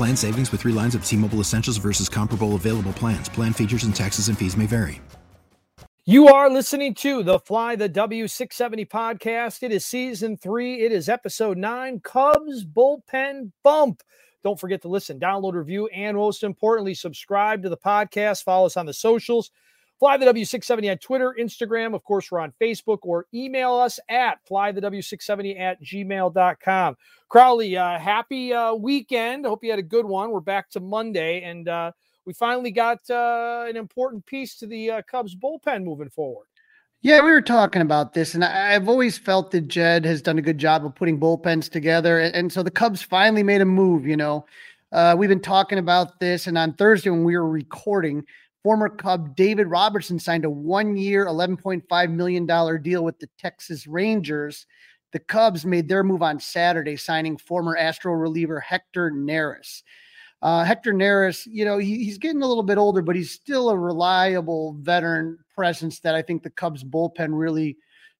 Plan savings with three lines of T Mobile Essentials versus comparable available plans. Plan features and taxes and fees may vary. You are listening to the Fly the W670 podcast. It is season three, it is episode nine Cubs Bullpen Bump. Don't forget to listen, download, review, and most importantly, subscribe to the podcast. Follow us on the socials. Fly the W670 on Twitter, Instagram. Of course, we're on Facebook or email us at flythew670 at gmail.com. Crawly, uh, happy uh, weekend. Hope you had a good one. We're back to Monday, and uh, we finally got uh, an important piece to the uh, Cubs bullpen moving forward. Yeah, we were talking about this, and I, have always felt that Jed has done a good job of putting bullpens together. And, and so the Cubs finally made a move. You know, uh, we've been talking about this, and on Thursday when we were recording, Former Cub David Robertson signed a one year, $11.5 million deal with the Texas Rangers. The Cubs made their move on Saturday, signing former Astro reliever Hector Neris. Uh, Hector Neris, you know, he, he's getting a little bit older, but he's still a reliable veteran presence that I think the Cubs bullpen really,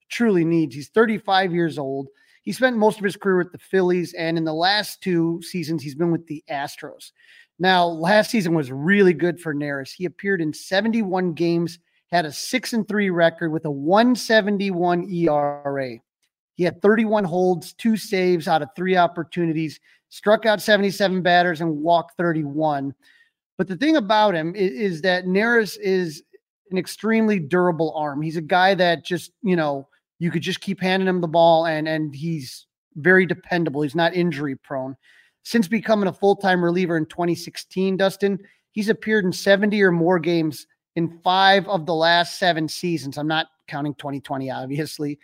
truly needs. He's 35 years old. He spent most of his career with the Phillies, and in the last two seasons, he's been with the Astros. Now, last season was really good for Neris. He appeared in 71 games, had a 6 and 3 record with a 171 ERA. He had 31 holds, two saves out of three opportunities, struck out 77 batters, and walked 31. But the thing about him is, is that Neris is an extremely durable arm. He's a guy that just, you know, you could just keep handing him the ball and and he's very dependable. He's not injury prone. Since becoming a full time reliever in 2016, Dustin, he's appeared in 70 or more games in five of the last seven seasons. I'm not counting 2020, obviously.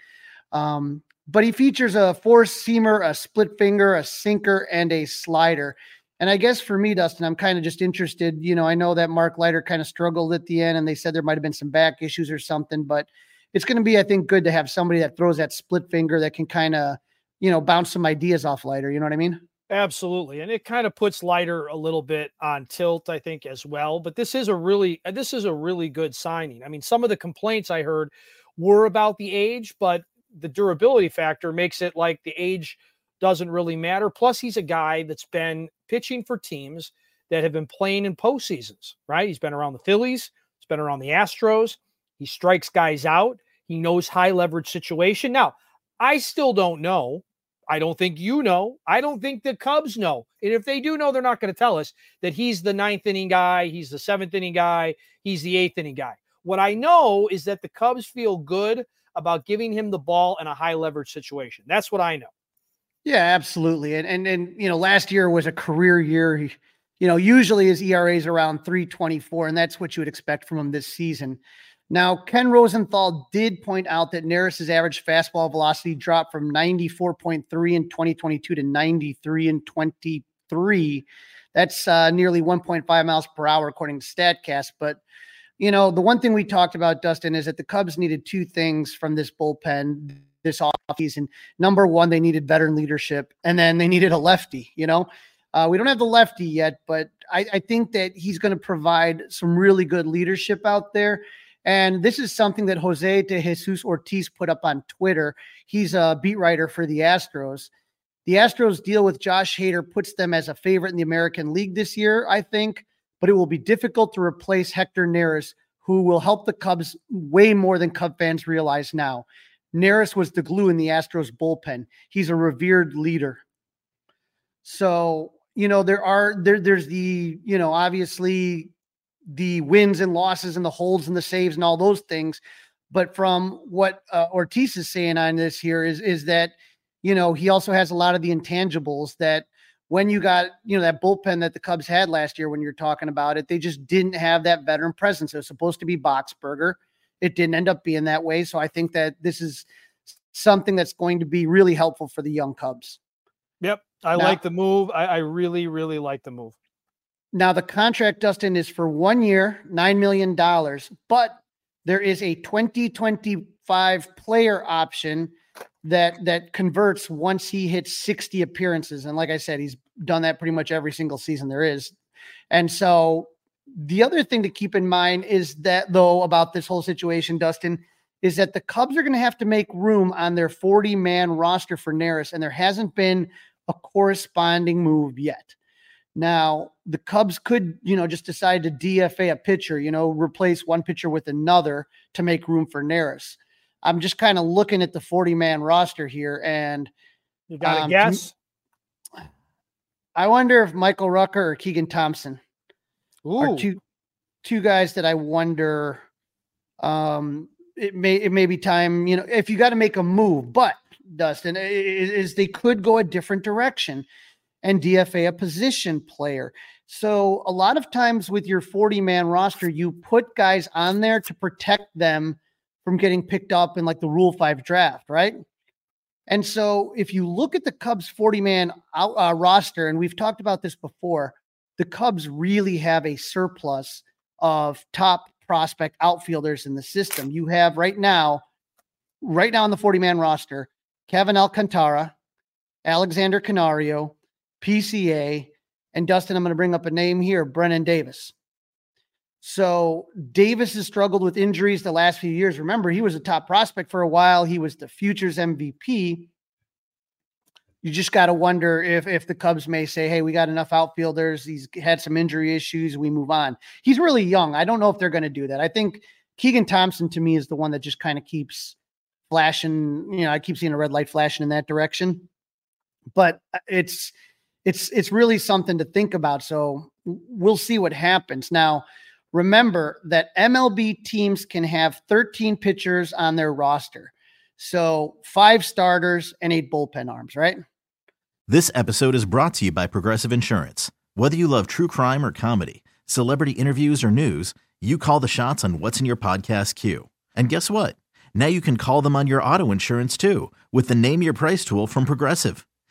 Um, but he features a four seamer, a split finger, a sinker, and a slider. And I guess for me, Dustin, I'm kind of just interested. You know, I know that Mark Leiter kind of struggled at the end and they said there might have been some back issues or something, but it's going to be, I think, good to have somebody that throws that split finger that can kind of, you know, bounce some ideas off Leiter. You know what I mean? Absolutely. And it kind of puts Leiter a little bit on tilt, I think, as well. But this is a really uh, this is a really good signing. I mean, some of the complaints I heard were about the age, but the durability factor makes it like the age doesn't really matter. Plus, he's a guy that's been pitching for teams that have been playing in postseasons, right? He's been around the Phillies, he's been around the Astros, he strikes guys out, he knows high leverage situation. Now, I still don't know I don't think you know. I don't think the Cubs know. And if they do know, they're not going to tell us that he's the ninth inning guy, he's the seventh inning guy, he's the eighth inning guy. What I know is that the Cubs feel good about giving him the ball in a high leverage situation. That's what I know. Yeah, absolutely. And and and you know, last year was a career year. He, you know, usually his ERA is around 324, and that's what you would expect from him this season. Now, Ken Rosenthal did point out that Neris's average fastball velocity dropped from 94.3 in 2022 to 93 in 23. That's uh, nearly 1.5 miles per hour, according to StatCast. But, you know, the one thing we talked about, Dustin, is that the Cubs needed two things from this bullpen this offseason. Number one, they needed veteran leadership, and then they needed a lefty, you know? Uh, we don't have the lefty yet, but I, I think that he's going to provide some really good leadership out there. And this is something that Jose de Jesus Ortiz put up on Twitter. He's a beat writer for the Astros. The Astros deal with Josh Hader puts them as a favorite in the American League this year, I think, but it will be difficult to replace Hector Neris, who will help the Cubs way more than Cub fans realize now. Neris was the glue in the Astros bullpen. He's a revered leader. So, you know, there are there there's the, you know, obviously the wins and losses and the holds and the saves and all those things. But from what uh, Ortiz is saying on this here is is that you know he also has a lot of the intangibles that when you got you know that bullpen that the Cubs had last year when you're talking about it, they just didn't have that veteran presence. It was supposed to be Boxberger. It didn't end up being that way. So I think that this is something that's going to be really helpful for the young Cubs. Yep. I now, like the move. I, I really, really like the move. Now the contract, Dustin, is for one year, nine million dollars, but there is a 2025 player option that that converts once he hits 60 appearances. And like I said, he's done that pretty much every single season there is. And so the other thing to keep in mind is that though about this whole situation, Dustin, is that the Cubs are going to have to make room on their 40 man roster for Neris, and there hasn't been a corresponding move yet. Now, the Cubs could, you know, just decide to DFA a pitcher, you know, replace one pitcher with another to make room for Neris. I'm just kind of looking at the 40 man roster here and you got a um, guess? I wonder if Michael Rucker or Keegan Thompson Ooh. are two two guys that I wonder um it may it may be time, you know, if you got to make a move, but Dustin is, is they could go a different direction and DFA a position player. So a lot of times with your 40 man roster, you put guys on there to protect them from getting picked up in like the Rule 5 draft, right? And so if you look at the Cubs 40 man uh, roster, and we've talked about this before, the Cubs really have a surplus of top prospect outfielders in the system. You have right now, right now on the 40 man roster, Kevin Alcantara, Alexander Canario, PCA, and Dustin, I'm going to bring up a name here Brennen Davis. So Davis has struggled with injuries the last few years. Remember, he was a top prospect for a while. He was the futures MVP. You just got to wonder if if the Cubs may say, "Hey, we got enough outfielders. He's had some injury issues. We move on." He's really young. I don't know if they're going to do that. I think Keegan Thompson to me is the one that just kind of keeps flashing. You know, I keep seeing a red light flashing in that direction. But uh, it's it's it's really something to think about. So we'll see what happens. Now, remember that MLB teams can have 13 pitchers on their roster. So five starters and eight bullpen arms, right? This episode is brought to you by Progressive Insurance. Whether you love true crime or comedy, celebrity interviews or news, you call the shots on what's in your podcast queue. And guess what? Now you can call them on your auto insurance too with the Name Your Price tool from Progressive.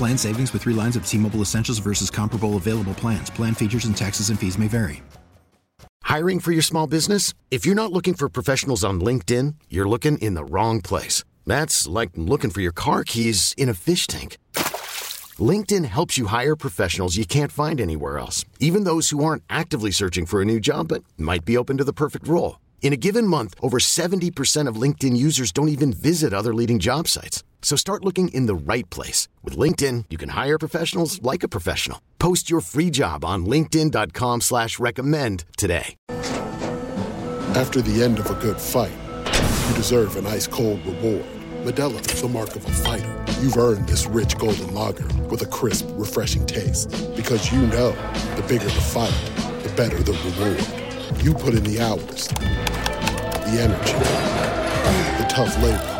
Plan savings with three lines of T Mobile Essentials versus comparable available plans. Plan features and taxes and fees may vary. Hiring for your small business? If you're not looking for professionals on LinkedIn, you're looking in the wrong place. That's like looking for your car keys in a fish tank. LinkedIn helps you hire professionals you can't find anywhere else, even those who aren't actively searching for a new job but might be open to the perfect role. In a given month, over 70% of LinkedIn users don't even visit other leading job sites. So start looking in the right place. With LinkedIn, you can hire professionals like a professional. Post your free job on linkedin.com slash recommend today. After the end of a good fight, you deserve an ice-cold reward. Modelo is the mark of a fighter you've earned this rich golden lager with a crisp, refreshing taste. Because you know the bigger the fight, the better the reward. You put in the hours, the energy, the tough labor.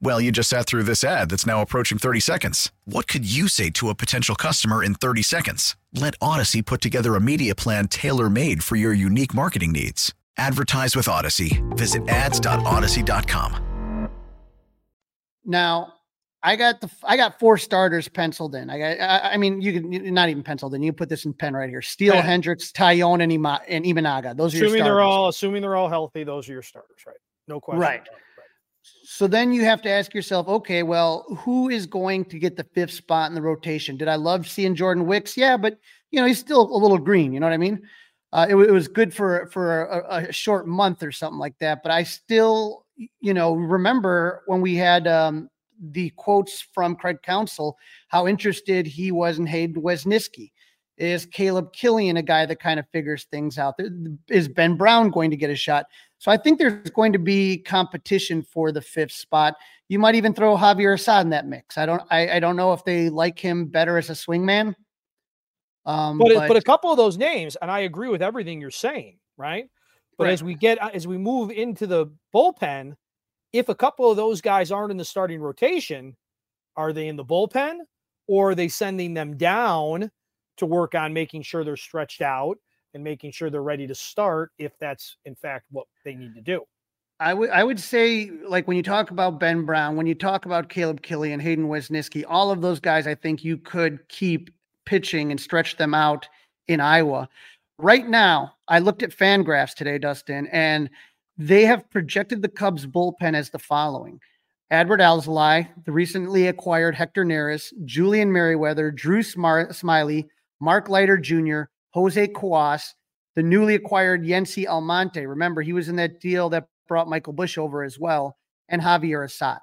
Well, you just sat through this ad that's now approaching 30 seconds. What could you say to a potential customer in 30 seconds? Let Audacy put together a media plan tailor made for your unique marketing needs. Advertise with Audacy. Visit ads.audacy.com. Now, I got the I got four starters penciled in. I got I, I mean you can not even penciled in. You can put this in pen right here. Steele, Pen. Hendricks, Taillon, and Ima, and Imanaga. Those are your Assuming starters. they're all assuming they're all healthy, those are your starters, right? No question. Right. So then you have to ask yourself, okay, well, who is going to get the fifth spot in the rotation? Did I love seeing Jordan Wicks? Yeah, but you know he's still a little green. You know what I mean? Uh, it, it was good for for a, a short month or something like that. But I still, you know, remember when we had um, the quotes from Craig Counsell, how interested he was in Hayden Wesneski. Is Caleb Killian a guy that kind of figures things out? Is Ben Brown going to get a shot? So I think there's going to be competition for the fifth spot. You might even throw Javier Assad in that mix. I don't I, I don't know if they like him better as a swingman. Um, But, it- but a couple of those names, and I agree with everything you're saying, right? But Right. as we get as we move into the bullpen, if a couple of those guys aren't in the starting rotation, are they in the bullpen or are they sending them down to work on making sure they're stretched out and making sure they're ready to start if that's in fact what they need to do? I would I would say like when you talk about Ben Brown, when you talk about Caleb Killian, Hayden Wesneski, all of those guys, I think you could keep pitching and stretch them out in Iowa. Right now, I looked at Fangraphs today, Dustin, and they have projected the Cubs bullpen as the following: Adbert Alzolay, the recently acquired Hector Neris, Julian Merryweather, Drew Smyly, Mark Leiter Jr., Jose Cuas, the newly acquired Yency Almonte. Remember, he was in that deal that brought Michael Busch over as well, and Javier Assad.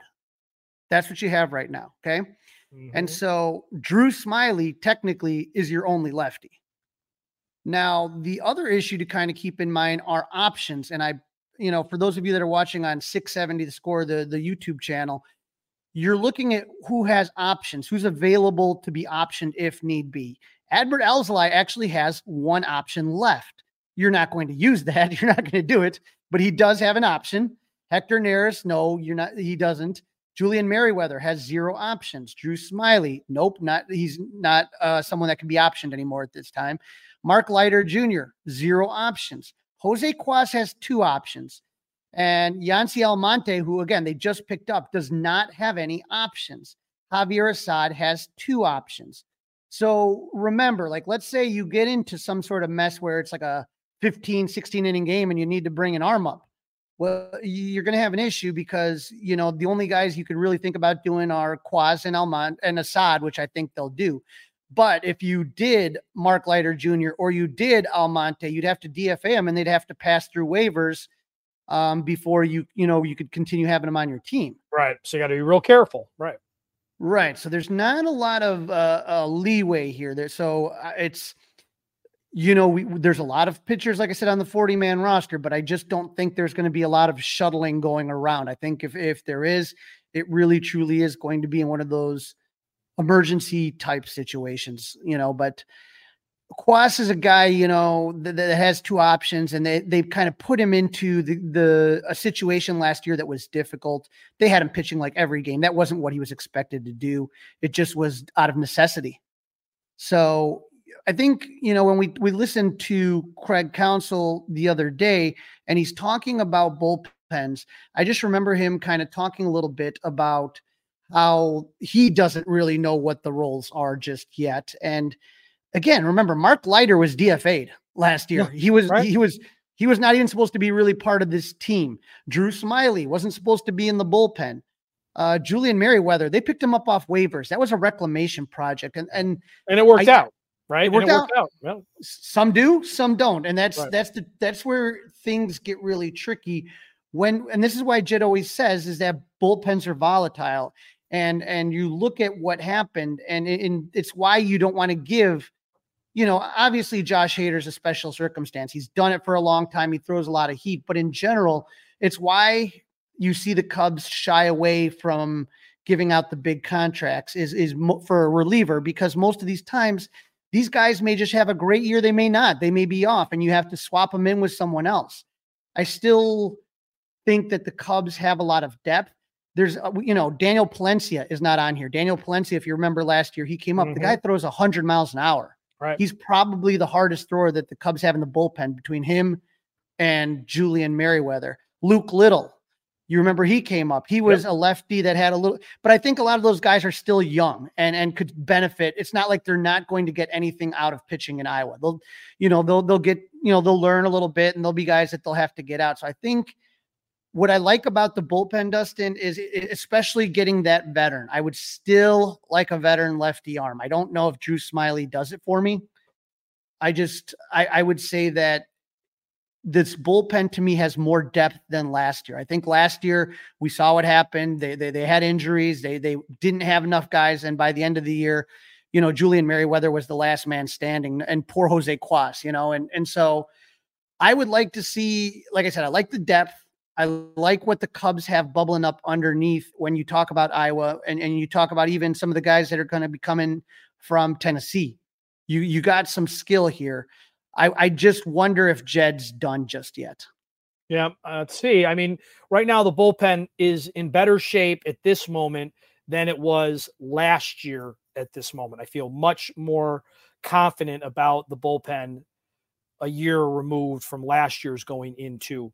That's what you have right now. Okay. And Mhm. so Drew Smyly technically is your only lefty. Now, the other issue to kind of keep in mind are options. And I, you know, for those of you that are watching on 670 the score, the, the YouTube channel, you're looking at who has options, who's available to be optioned if need be. Adbert Alzolay actually has one option left. You're not going to use that. You're not going to do it, but he does have an option. Hector Neris, no, you're not. He doesn't. Julian Merryweather has zero options. Drew Smyly, nope, not. He's not uh, someone that can be optioned anymore at this time. Mark Leiter Jr., zero options. Jose Cuas has two options. And Yency Almonte, who again they just picked up, does not have any options. Javier Assad has two options. So remember, like, let's say you get into some sort of mess where it's like a 15, 16 inning game and you need to bring an arm up. Well, you're going to have an issue because, you know, the only guys you could really think about doing are Cuas and Almont and Assad, which I think they'll do. But if you did Mark Leiter Jr. or you did Almonte, you'd have to DFA him and they'd have to pass through waivers um, before you, you know, you could continue having him on your team. Right. So you got to be real careful. Right. Right. So there's not a lot of uh, uh, leeway here. There, so uh, it's, you know, we, there's a lot of pitchers, like I said, on the 40 man roster, but I just don't think there's going to be a lot of shuttling going around. I think if if there is, it really truly is going to be in one of those emergency type situations, you know. But Cuas is a guy, you know, that, that has two options, and they they've kind of put him into the the a situation last year that was difficult. They had him pitching like every game. That wasn't what he was expected to do. It just was out of necessity. So I think you know when we we listened to Craig Counsell the other day, and he's talking about bullpens. I just remember him kind of talking a little bit about how he doesn't really know what the roles are just yet. And again, remember Mark Leiter was DFA'd last year. Yeah, he was right. he was he was not even supposed to be really part of this team. Drew Smyly wasn't supposed to be in the bullpen. Uh, Julian Merryweather, they picked him up off waivers. That was a reclamation project, and and And it worked I- out. right? It worked, it out. worked out. Well, some do, some don't, and that's Right. that's the that's where things get really tricky. When and this is why Jed always says is that bullpens are volatile, and and you look at what happened, and, and it's why you don't want to give. You know, obviously Josh Hader's a special circumstance. He's done it for a long time. He throws a lot of heat, but in general, it's why you see the Cubs shy away from giving out the big contracts is is mo- for a reliever because most of these times these guys may just have a great year. They may not. They may be off and you have to swap them in with someone else. I still think that the cubs have a lot of depth. There's uh, you know daniel palencia is not on here. Daniel palencia if you remember last year he came up the Mhm. guy throws 100 miles an hour right. he's probably the hardest thrower that the cubs have in the bullpen between him and julian merryweather luke little you remember he came up. He was a lefty that had a little, but I think a lot of those guys are still young and and could benefit. It's not like they're not going to get anything out of pitching in Iowa. They'll, you know, they'll they'll get, you know, they'll learn a little bit and there'll be guys that they'll have to get out. So I think what I like about the bullpen, Dustin, is especially getting that veteran. I would still like a veteran lefty arm. I don't know if Drew Smyly does it for me. I just I, I would say that this bullpen to me has more depth than last year. I think last year we saw what happened. They they, they had injuries. They they didn't have enough guys, and by the end of the year, you know, Julian Merryweather was the last man standing, and poor Jose Cuas, you know, and and so I would like to see, like I said, I like the depth. I like what the Cubs have bubbling up underneath when you talk about Iowa and, and you talk about even some of the guys that are going to be coming from Tennessee. You you got some skill here. I, I just wonder if Jed's done just yet. Yeah, uh, let's see. I mean, right now the bullpen is in better shape at this moment than it was last year at this moment. I feel much more confident about the bullpen a year removed from last year's going into